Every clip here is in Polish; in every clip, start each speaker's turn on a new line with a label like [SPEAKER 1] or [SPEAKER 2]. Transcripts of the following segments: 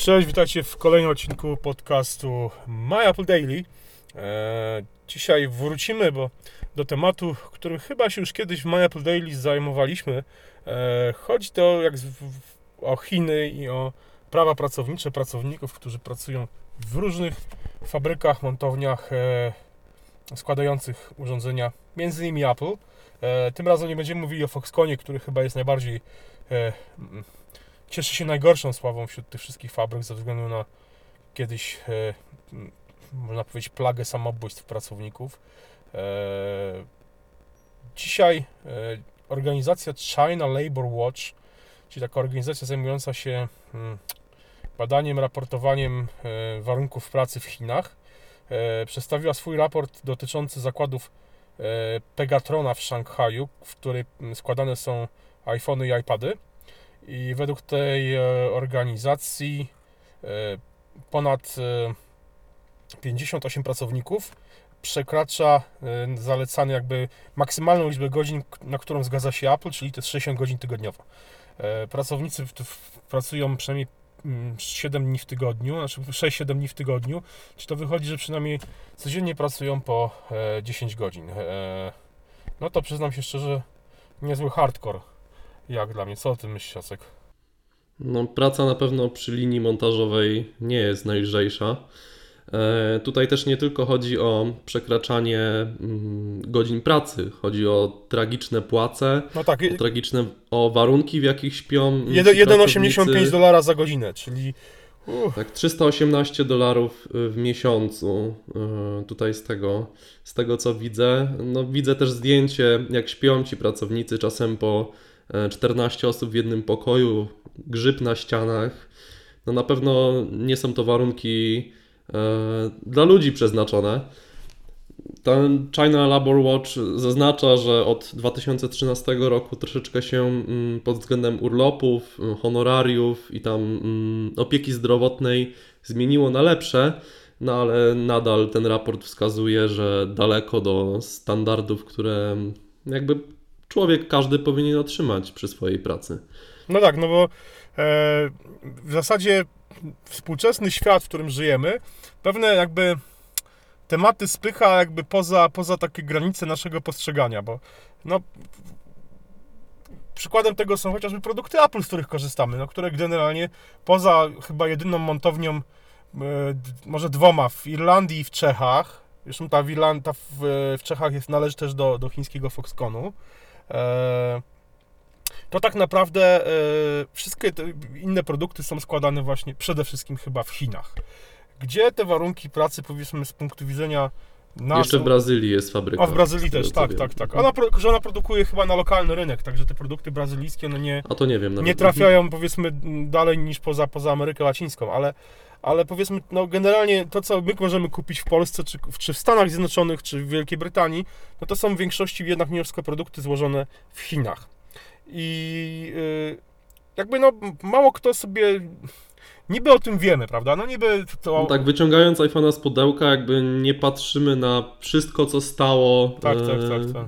[SPEAKER 1] Cześć, witajcie w kolejnym odcinku podcastu My Apple Daily. E, dzisiaj wrócimy bo do tematu, którym chyba się już kiedyś w My Apple Daily zajmowaliśmy. E, chodzi to jak o Chiny i o prawa pracownicze pracowników, którzy pracują w różnych fabrykach, montowniach e, składających urządzenia, między innymi Apple. Tym razem nie będziemy mówili o Foxconnie, który chyba jest najbardziej cieszy się najgorszą sławą wśród tych wszystkich fabryk ze względu na kiedyś, e, można powiedzieć, plagę samobójstw pracowników. E, dzisiaj e, organizacja China Labor Watch, czyli taka organizacja zajmująca się mm, badaniem, raportowaniem e, warunków pracy w Chinach, e, przedstawiła swój raport dotyczący zakładów e, Pegatrona w Szanghaju, w której składane są iPhony i iPady. I według tej e, organizacji e, ponad e, 58 pracowników przekracza e, zalecany jakby maksymalną liczbę godzin, na którą zgadza się Apple, czyli to jest 60 godzin tygodniowo. E, Pracownicy pracują przynajmniej mm, 7 dni w tygodniu, znaczy 6-7 dni w tygodniu, czy to wychodzi, że przynajmniej codziennie pracują po e, 10 godzin. E, No to przyznam się szczerze, niezły hardcore. Jak dla mnie, co o tym myślisz, Jacek?
[SPEAKER 2] No, praca na pewno przy linii montażowej nie jest najlżejsza. E, tutaj też nie tylko chodzi o przekraczanie mm, godzin pracy, chodzi o tragiczne płace,
[SPEAKER 1] No tak,
[SPEAKER 2] o tragiczne o warunki, w jakich śpią. mm,
[SPEAKER 1] Jeden-
[SPEAKER 2] ci
[SPEAKER 1] 1,85
[SPEAKER 2] pracownicy.
[SPEAKER 1] dolara za godzinę, czyli uff,
[SPEAKER 2] Tak, 318 dolarów w miesiącu. e, Tutaj z tego, z tego co widzę. No, widzę też zdjęcie, jak śpią ci pracownicy, czasem po 14 osób w jednym pokoju, grzyb na ścianach. No, na pewno nie są to warunki e, dla ludzi przeznaczone. Ten China Labor Watch zaznacza, że od 2013 roku troszeczkę się mm, pod względem urlopów, honorariów i tam mm, opieki zdrowotnej zmieniło na lepsze, no ale nadal ten raport wskazuje, że daleko do standardów, które jakby człowiek każdy powinien otrzymać przy swojej pracy.
[SPEAKER 1] no tak, no bo e, w zasadzie współczesny świat, w którym żyjemy, pewne jakby tematy spycha jakby poza, poza takie granice naszego postrzegania, bo no przykładem tego są chociażby produkty Apple, z których korzystamy, no, które generalnie poza chyba jedyną montownią, e, może dwoma w Irlandii i w Czechach, zresztą ta w, Irland, ta w, w Czechach jest, należy też do, do chińskiego Foxconnu, to tak naprawdę e, wszystkie te inne produkty są składane właśnie przede wszystkim chyba w Chinach. Gdzie te warunki pracy, powiedzmy, z punktu widzenia nas.
[SPEAKER 2] Jeszcze w Brazylii jest fabryka.
[SPEAKER 1] A w Brazylii też, tak,
[SPEAKER 2] wiem.
[SPEAKER 1] tak, tak. Ona, że ona produkuje chyba na lokalny rynek, także te produkty brazylijskie one nie,
[SPEAKER 2] A to nie wiem. Nawet.
[SPEAKER 1] nie trafiają powiedzmy dalej niż poza, poza Amerykę Łacińską, ale, ale powiedzmy, no generalnie to, co my możemy kupić w Polsce, czy, czy w Stanach Zjednoczonych, czy w Wielkiej Brytanii, no to są w większości jednak mimo produkty złożone w Chinach. I y, jakby no mało kto sobie, niby o tym wiemy, prawda? No niby to...
[SPEAKER 2] No tak, wyciągając iPhone'a z pudełka, jakby nie patrzymy na wszystko, co stało
[SPEAKER 1] tak, tak,
[SPEAKER 2] e,
[SPEAKER 1] tak, tak.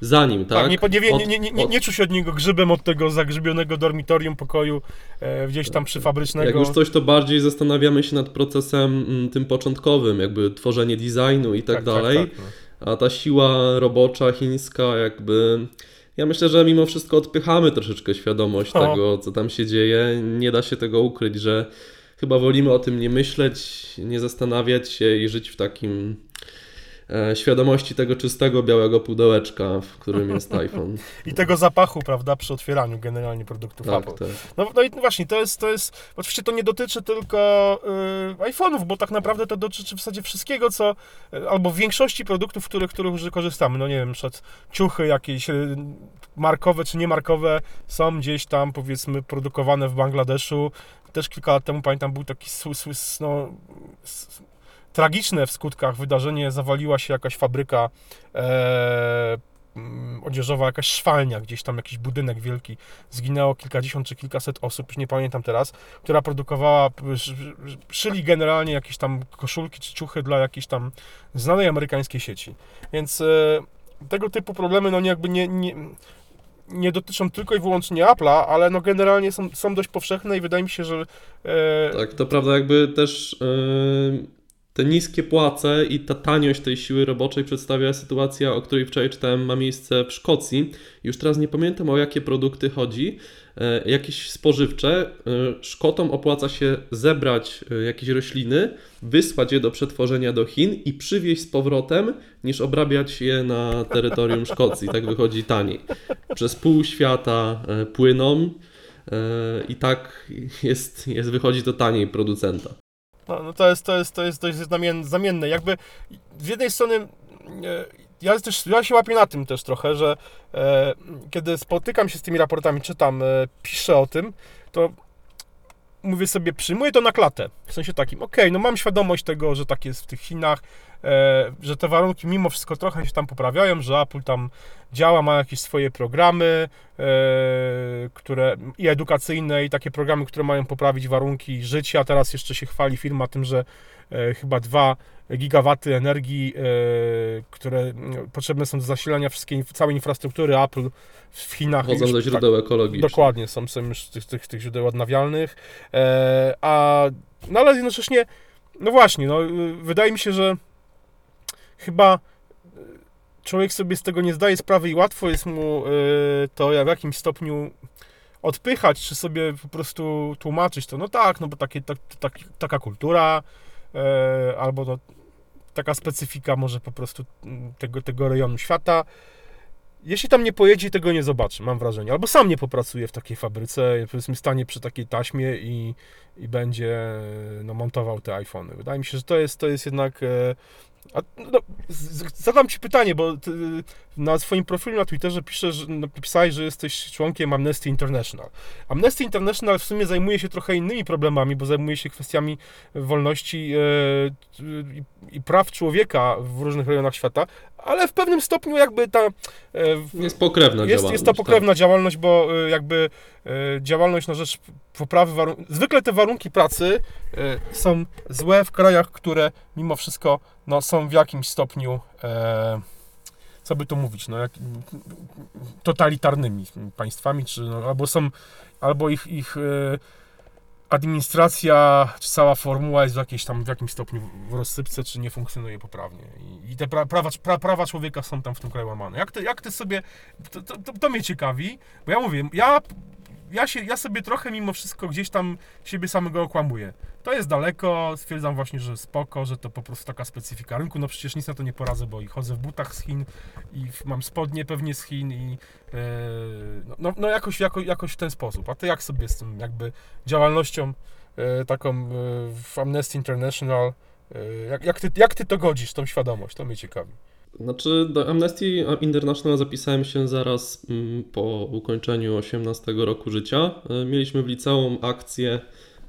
[SPEAKER 2] za nim, tak?
[SPEAKER 1] Tak, nie, nie, nie, nie, nie, nie czuć od niego grzybem od tego zagrzybionego dormitorium pokoju e, gdzieś tam przyfabrycznego.
[SPEAKER 2] Jak już coś, to bardziej zastanawiamy się nad procesem mm, tym początkowym, jakby tworzenie designu i tak, dalej.
[SPEAKER 1] tak, no.
[SPEAKER 2] A ta siła robocza chińska, jakby. Ja myślę, że mimo wszystko odpychamy troszeczkę świadomość tego, co tam się dzieje. Nie da się tego ukryć, że chyba wolimy o tym nie myśleć, nie zastanawiać się i żyć w takim świadomości tego czystego, białego pudełeczka, w którym jest iPhone.
[SPEAKER 1] I tego zapachu, prawda, przy otwieraniu generalnie produktów
[SPEAKER 2] Tak,
[SPEAKER 1] Apple.
[SPEAKER 2] tak.
[SPEAKER 1] No, no i właśnie, to jest, to jest, oczywiście to nie dotyczy tylko y, iPhone'ów, bo tak naprawdę to dotyczy w zasadzie wszystkiego, co, y, albo w większości produktów, których, których korzystamy. No nie wiem, przed ciuchy jakieś y, markowe czy niemarkowe są gdzieś tam, powiedzmy, produkowane w Bangladeszu. Też kilka lat temu, pamiętam, był taki no, tragiczne w skutkach wydarzenie, zawaliła się jakaś fabryka e, mm, odzieżowa, jakaś szwalnia, gdzieś tam jakiś budynek wielki, zginęło kilkadziesiąt czy kilkaset osób, już nie pamiętam teraz, która produkowała, sz- sz- szyli generalnie jakieś tam koszulki czy ciuchy dla jakiejś tam znanej amerykańskiej sieci. Więc e, tego typu problemy, no jakby nie, nie, nie dotyczą tylko i wyłącznie Apple'a, ale no generalnie są, są dość powszechne i wydaje mi się, że e,
[SPEAKER 2] Tak, to prawda, jakby też yy, te niskie płace i ta taniość tej siły roboczej przedstawia sytuacja, o której wczoraj czytałem, ma miejsce w Szkocji. Już teraz nie pamiętam o jakie produkty chodzi, e, jakieś spożywcze. E, Szkotom opłaca się zebrać e, jakieś rośliny, wysłać je do przetworzenia do Chin i przywieźć z powrotem, niż obrabiać je na terytorium Szkocji. Tak wychodzi taniej. Przez pół świata płyną. I tak jest, jest, wychodzi to taniej producenta.
[SPEAKER 1] No, no to, jest, to, jest, to jest dość znamienne. Jakby z jednej strony e, ja, też, ja się łapię na tym też trochę, że e, kiedy spotykam się z tymi raportami, czytam, e, piszę o tym, to mówię sobie, przyjmuję to na klatę. W sensie takim, okej, no mam świadomość tego, że tak jest w tych Chinach, że te warunki mimo wszystko trochę się tam poprawiają, że Apple tam działa, ma jakieś swoje programy, e, które i edukacyjne, i takie programy, które mają poprawić warunki życia. Teraz jeszcze się chwali firma tym, że e, chyba 2 gigawaty energii, e, które potrzebne są do zasilania wszystkiej, całej infrastruktury Apple w Chinach.
[SPEAKER 2] Chodzą
[SPEAKER 1] już
[SPEAKER 2] do
[SPEAKER 1] tak-
[SPEAKER 2] źródeł ekologicznych.
[SPEAKER 1] Dokładnie, są, są już tych, tych, tych źródeł odnawialnych. E, a, no ale jednocześnie, no właśnie, no, wydaje mi się, że chyba y, człowiek sobie z tego nie zdaje sprawy i łatwo jest mu y, to w jakimś stopniu odpychać, czy sobie po prostu tłumaczyć to, no tak, no bo takie, tak, tak, taka kultura, e, albo no, taka specyfika może po prostu tego, tego rejonu świata. Jeśli tam nie pojedzie, tego nie zobaczy, mam wrażenie. Albo sam nie popracuje w takiej fabryce, powiedzmy stanie przy takiej taśmie i, i będzie no, montował te iPhony. Wydaje mi się, że to jest, to jest jednak... A, no, zadam Ci pytanie, bo ty, na swoim profilu na Twitterze piszesz, że- napisałeś, że jesteś członkiem Amnesty International. Amnesty International w sumie zajmuje się trochę innymi problemami, bo zajmuje się kwestiami wolności e, i, praw człowieka w różnych rejonach świata, ale w pewnym stopniu jakby ta... e,
[SPEAKER 2] Jest pokrewna
[SPEAKER 1] jest,
[SPEAKER 2] działalność.
[SPEAKER 1] jest to pokrewna działalność, bo jakby działalność na rzecz poprawy warunków. Zwykle te warunki pracy są złe w krajach, które mimo wszystko no, są w jakimś stopniu, e, co by tu mówić, no, jak, totalitarnymi państwami, czy no, albo są, albo ich, ich y, administracja, czy cała formuła jest w, jakiejś tam, w jakimś stopniu w rozsypce, czy nie funkcjonuje poprawnie. I, te pra, prawa, pra, prawa człowieka są tam w tym kraju łamane. Jak ty, jak ty sobie, to, to, to, to mnie ciekawi, bo ja mówię, ja, ja, się, ja sobie trochę mimo wszystko gdzieś tam siebie samego okłamuję. To jest daleko, stwierdzam właśnie, że spoko, że to po prostu taka specyfika rynku. No przecież nic na to nie poradzę, bo i chodzę w butach z Chin i mam spodnie pewnie z Chin i e, no, no, jakoś, jako, jakoś w ten sposób. A ty jak sobie z tym jakby działalnością e, taką e, w Amnesty International, jak, jak, ty, jak ty to godzisz, tą świadomość? To mnie ciekawi.
[SPEAKER 2] Znaczy, do Amnesty International zapisałem się zaraz mm, po ukończeniu 18 roku życia. E, Mieliśmy w liceum akcję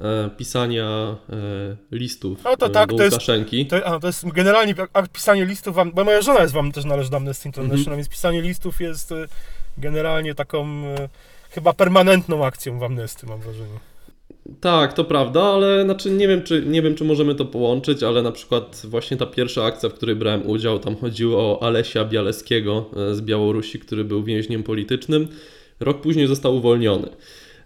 [SPEAKER 2] e, pisania e, listów
[SPEAKER 1] No to tak,
[SPEAKER 2] do
[SPEAKER 1] to jest-
[SPEAKER 2] Łukaszenki.
[SPEAKER 1] To, a, to jest generalnie pisanie listów, wam, bo moja żona jest wam też należy do Amnesty International,
[SPEAKER 2] Mhm.
[SPEAKER 1] więc pisanie listów jest generalnie taką chyba permanentną akcją w Amnesty, mam wrażenie.
[SPEAKER 2] Tak, to prawda, ale znaczy nie wiem, czy, nie wiem, czy możemy to połączyć, ale na przykład właśnie ta pierwsza akcja, w której brałem udział, tam chodziło o Alesia Bialeskiego e, z Białorusi, który był więźniem politycznym. Rok później został uwolniony.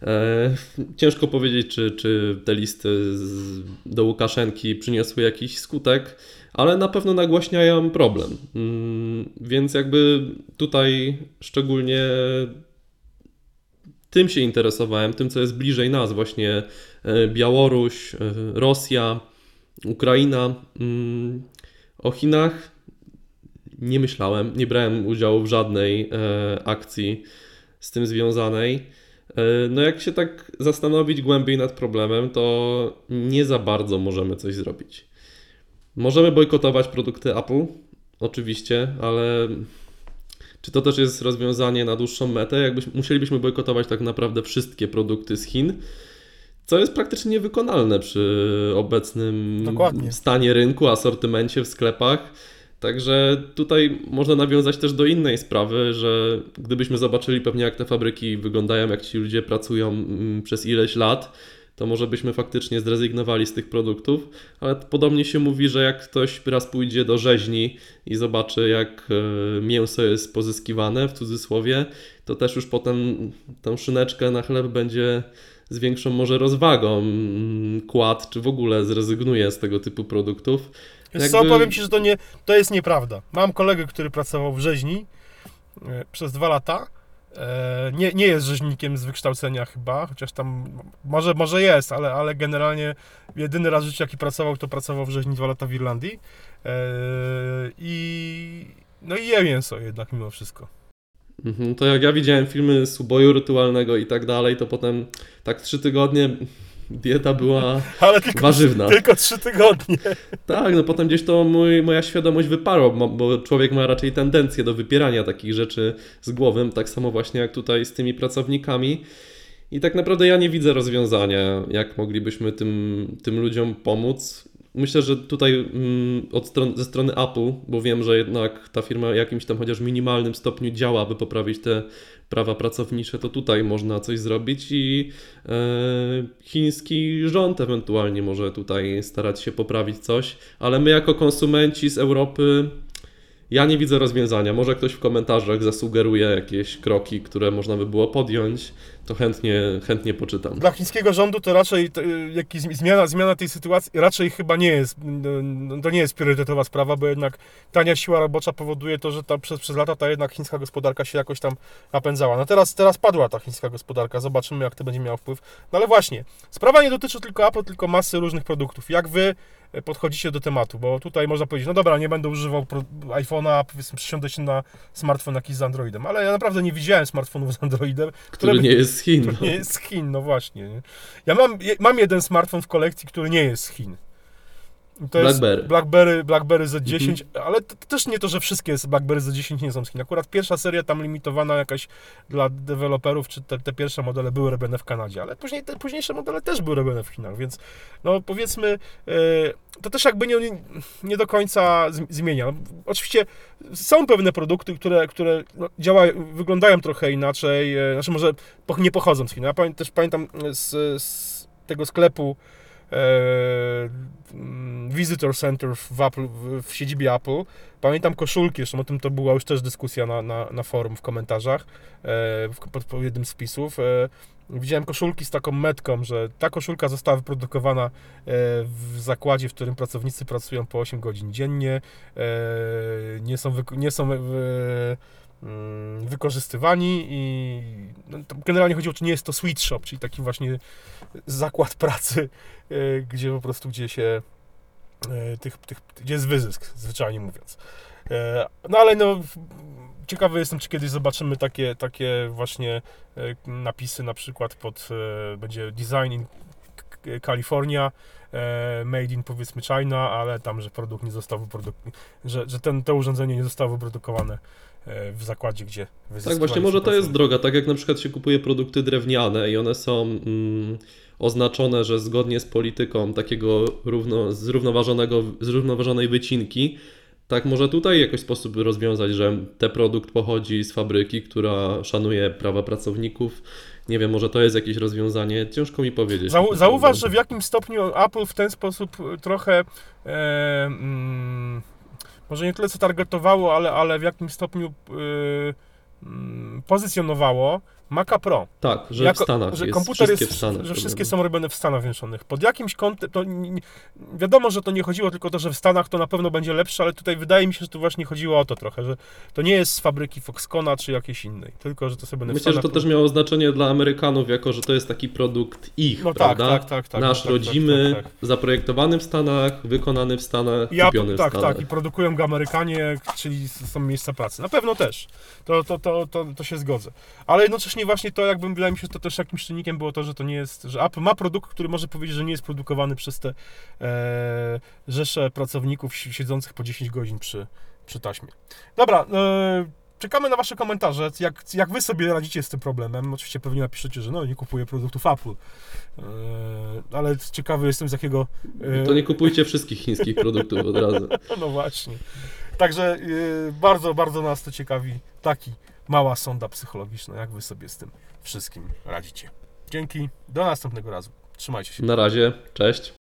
[SPEAKER 2] E, ciężko powiedzieć, czy, czy te listy z, do Łukaszenki przyniosły jakiś skutek, ale na pewno nagłaśniają problem. Mm, więc jakby tutaj szczególnie tym się interesowałem, tym co jest bliżej nas, właśnie e, Białoruś, e, Rosja, Ukraina. Mm, O Chinach nie myślałem, nie brałem udziału w żadnej e, akcji z tym związanej. No jak się tak zastanowić głębiej nad problemem, to nie za bardzo możemy coś zrobić. Możemy bojkotować produkty Apple, oczywiście, ale czy to też jest rozwiązanie na dłuższą metę? Jakbyś, musielibyśmy bojkotować tak naprawdę wszystkie produkty z Chin, co jest praktycznie niewykonalne przy obecnym
[SPEAKER 1] Dokładnie.
[SPEAKER 2] stanie rynku, asortymencie w sklepach. Także tutaj można nawiązać też do innej sprawy, że gdybyśmy zobaczyli pewnie jak te fabryki wyglądają, jak ci ludzie pracują mm, przez ileś lat, to może byśmy faktycznie zrezygnowali z tych produktów, ale podobnie się mówi, że jak ktoś raz pójdzie do rzeźni i zobaczy, jak e, mięso jest pozyskiwane, w cudzysłowie, to też już potem tą szyneczkę na chleb będzie z większą może rozwagą kładł, czy w ogóle zrezygnuje z tego typu produktów.
[SPEAKER 1] Wiesz co, powiem Ci, że to, nie, to jest nieprawda. Mam kolegę, który pracował w rzeźni e, przez dwa lata. E, nie, nie jest rzeźnikiem z wykształcenia chyba, chociaż tam może, może jest, ale, ale generalnie jedyny raz w życiu, jaki pracował, to pracował w rzeźni dwa lata w Irlandii. E, I no i je mięso jednak mimo wszystko.
[SPEAKER 2] Mhm, to jak ja widziałem filmy z uboju rytualnego i tak dalej, to potem tak trzy tygodnie dieta była
[SPEAKER 1] Ale tylko,
[SPEAKER 2] warzywna.
[SPEAKER 1] Tylko trzy tygodnie.
[SPEAKER 2] Tak, no potem gdzieś to mój, moja świadomość wyparła, bo człowiek ma raczej tendencję do wypierania takich rzeczy z głowy, tak samo właśnie jak tutaj z tymi pracownikami. I tak naprawdę ja nie widzę rozwiązania, jak moglibyśmy tym, tym ludziom pomóc. Myślę, że tutaj mm, od ze strony Apple, bo wiem, że jednak ta firma w jakimś tam chociaż minimalnym stopniu działa, aby poprawić te prawa pracownicze, to tutaj można coś zrobić i e, chiński rząd ewentualnie może tutaj starać się poprawić coś, ale my jako konsumenci z Europy ja nie widzę rozwiązania. Może ktoś w komentarzach zasugeruje jakieś kroki, które można by było podjąć, to chętnie, chętnie poczytam.
[SPEAKER 1] Dla chińskiego rządu to raczej to, jak zmiana, zmiana tej sytuacji raczej chyba nie jest, no, to nie jest priorytetowa sprawa, bo jednak tania siła robocza powoduje to, że ta, przez, przez lata ta jednak chińska gospodarka się jakoś tam napędzała. No teraz, teraz padła ta chińska gospodarka, zobaczymy jak to będzie miało wpływ. No ale właśnie, sprawa nie dotyczy tylko Apple, tylko masy różnych produktów. Jak wy podchodzicie do tematu, bo tutaj można powiedzieć, no dobra, nie będę używał iPhone'a, powiedzmy, przesiądę się na smartfon jakiś z Androidem, ale ja naprawdę nie widziałem smartfonów z Androidem,
[SPEAKER 2] który nie jest z Chin.
[SPEAKER 1] No. nie jest z Chin, no właśnie. Nie? Ja mam, mam jeden smartfon w kolekcji, który nie jest z Chin.
[SPEAKER 2] To Blackberry.
[SPEAKER 1] jest Blackberry, Blackberry Z10, mhm. ale też nie to, że wszystkie Blackberry Z10 nie są z Chin. Akurat pierwsza seria tam limitowana jakaś dla deweloperów, czy te, te pierwsze modele były robione w Kanadzie, ale później te późniejsze modele też były robione w Chinach, więc no powiedzmy, yy, to też jakby nie, nie do końca zmienia. Oczywiście są pewne produkty, które, które no, działają, wyglądają trochę inaczej, yy, znaczy może nie pochodzą z Chin. Ja też pamiętam z, z tego sklepu E, visitor Center w, Apple, w siedzibie Apple. Pamiętam koszulki, zresztą o tym to była już też dyskusja na, na, na forum, w komentarzach, e, pod jednym z. E, widziałem koszulki z taką metką, że ta koszulka została wyprodukowana w zakładzie, w którym pracownicy pracują po 8 godzin dziennie, nie są, nie są wykorzystywani i no, generalnie chodziło, czy nie jest to sweet shop, czyli taki właśnie zakład pracy, e, gdzie po prostu gdzie się e, tych, tych, gdzie jest wyzysk, zwyczajnie mówiąc. E, no ale no ciekawy jestem, czy kiedyś zobaczymy takie, takie właśnie napisy na przykład pod, będzie design in California, made in powiedzmy China, ale tam, że produkt nie został wyprodukowany, że, że ten, to urządzenie nie zostało wyprodukowane w zakładzie, gdzie
[SPEAKER 2] Tak, właśnie może to jest droga, tak jak na przykład się kupuje produkty drewniane i one są mm, oznaczone, że zgodnie z polityką takiego równo, zrównoważonego, zrównoważonej wycinki, tak może tutaj jakoś sposób rozwiązać, że ten produkt pochodzi z fabryki, która szanuje prawa pracowników. Nie wiem, może to jest jakieś rozwiązanie, ciężko mi powiedzieć.
[SPEAKER 1] Zau zauważ, że w jakim stopniu Apple w ten sposób trochę e, mm, może nie tyle co targetowało, ale, ale w jakimś stopniu yy, pozycjonowało Maca Pro.
[SPEAKER 2] Tak, że jako, w Stanach że jest, komputer wszystkie jest.
[SPEAKER 1] Że wszystkie są robione w Stanach Zjednoczonych. Pod jakimś kątem, to wiadomo, że to nie chodziło tylko o to, że w Stanach to na pewno będzie lepsze, ale tutaj wydaje mi się, że tu właśnie chodziło o to trochę, że to nie jest z fabryki Foxcona czy jakiejś innej, tylko, że to sobie
[SPEAKER 2] Myślę, że to też miało znaczenie dla Amerykanów, jako że to jest taki produkt ich, no tak, prawda? Tak, tak, tak, tak. Nasz tak, rodzimy, tak, tak, zaprojektowany w Stanach, wykonany w Stanach, ja, kupiony
[SPEAKER 1] tak,
[SPEAKER 2] w Stanach.
[SPEAKER 1] Tak, i produkują go Amerykanie, czyli są miejsca pracy. Na pewno też. To, to, to, to, to się zgodzę. Ale jednocześnie właśnie to jakbym wydaje mi się, to też jakimś czynnikiem było to, że to nie jest, że Apple ma produkt, który może powiedzieć, że nie jest produkowany przez te e, rzesze pracowników siedzących po 10 godzin przy, przy taśmie. Dobra, e, czekamy na Wasze komentarze, jak, jak Wy sobie radzicie z tym problemem. Oczywiście pewnie napiszecie, że no, nie kupuję produktów Apple, e, ale ciekawy jestem z jakiego...
[SPEAKER 2] E... To nie kupujcie wszystkich chińskich produktów od razu.
[SPEAKER 1] no właśnie. Także e, bardzo, bardzo nas to ciekawi. Taki mała sonda psychologiczna, jak Wy sobie z tym wszystkim radzicie. Dzięki, do następnego razu. Trzymajcie się.
[SPEAKER 2] Na razie, cześć.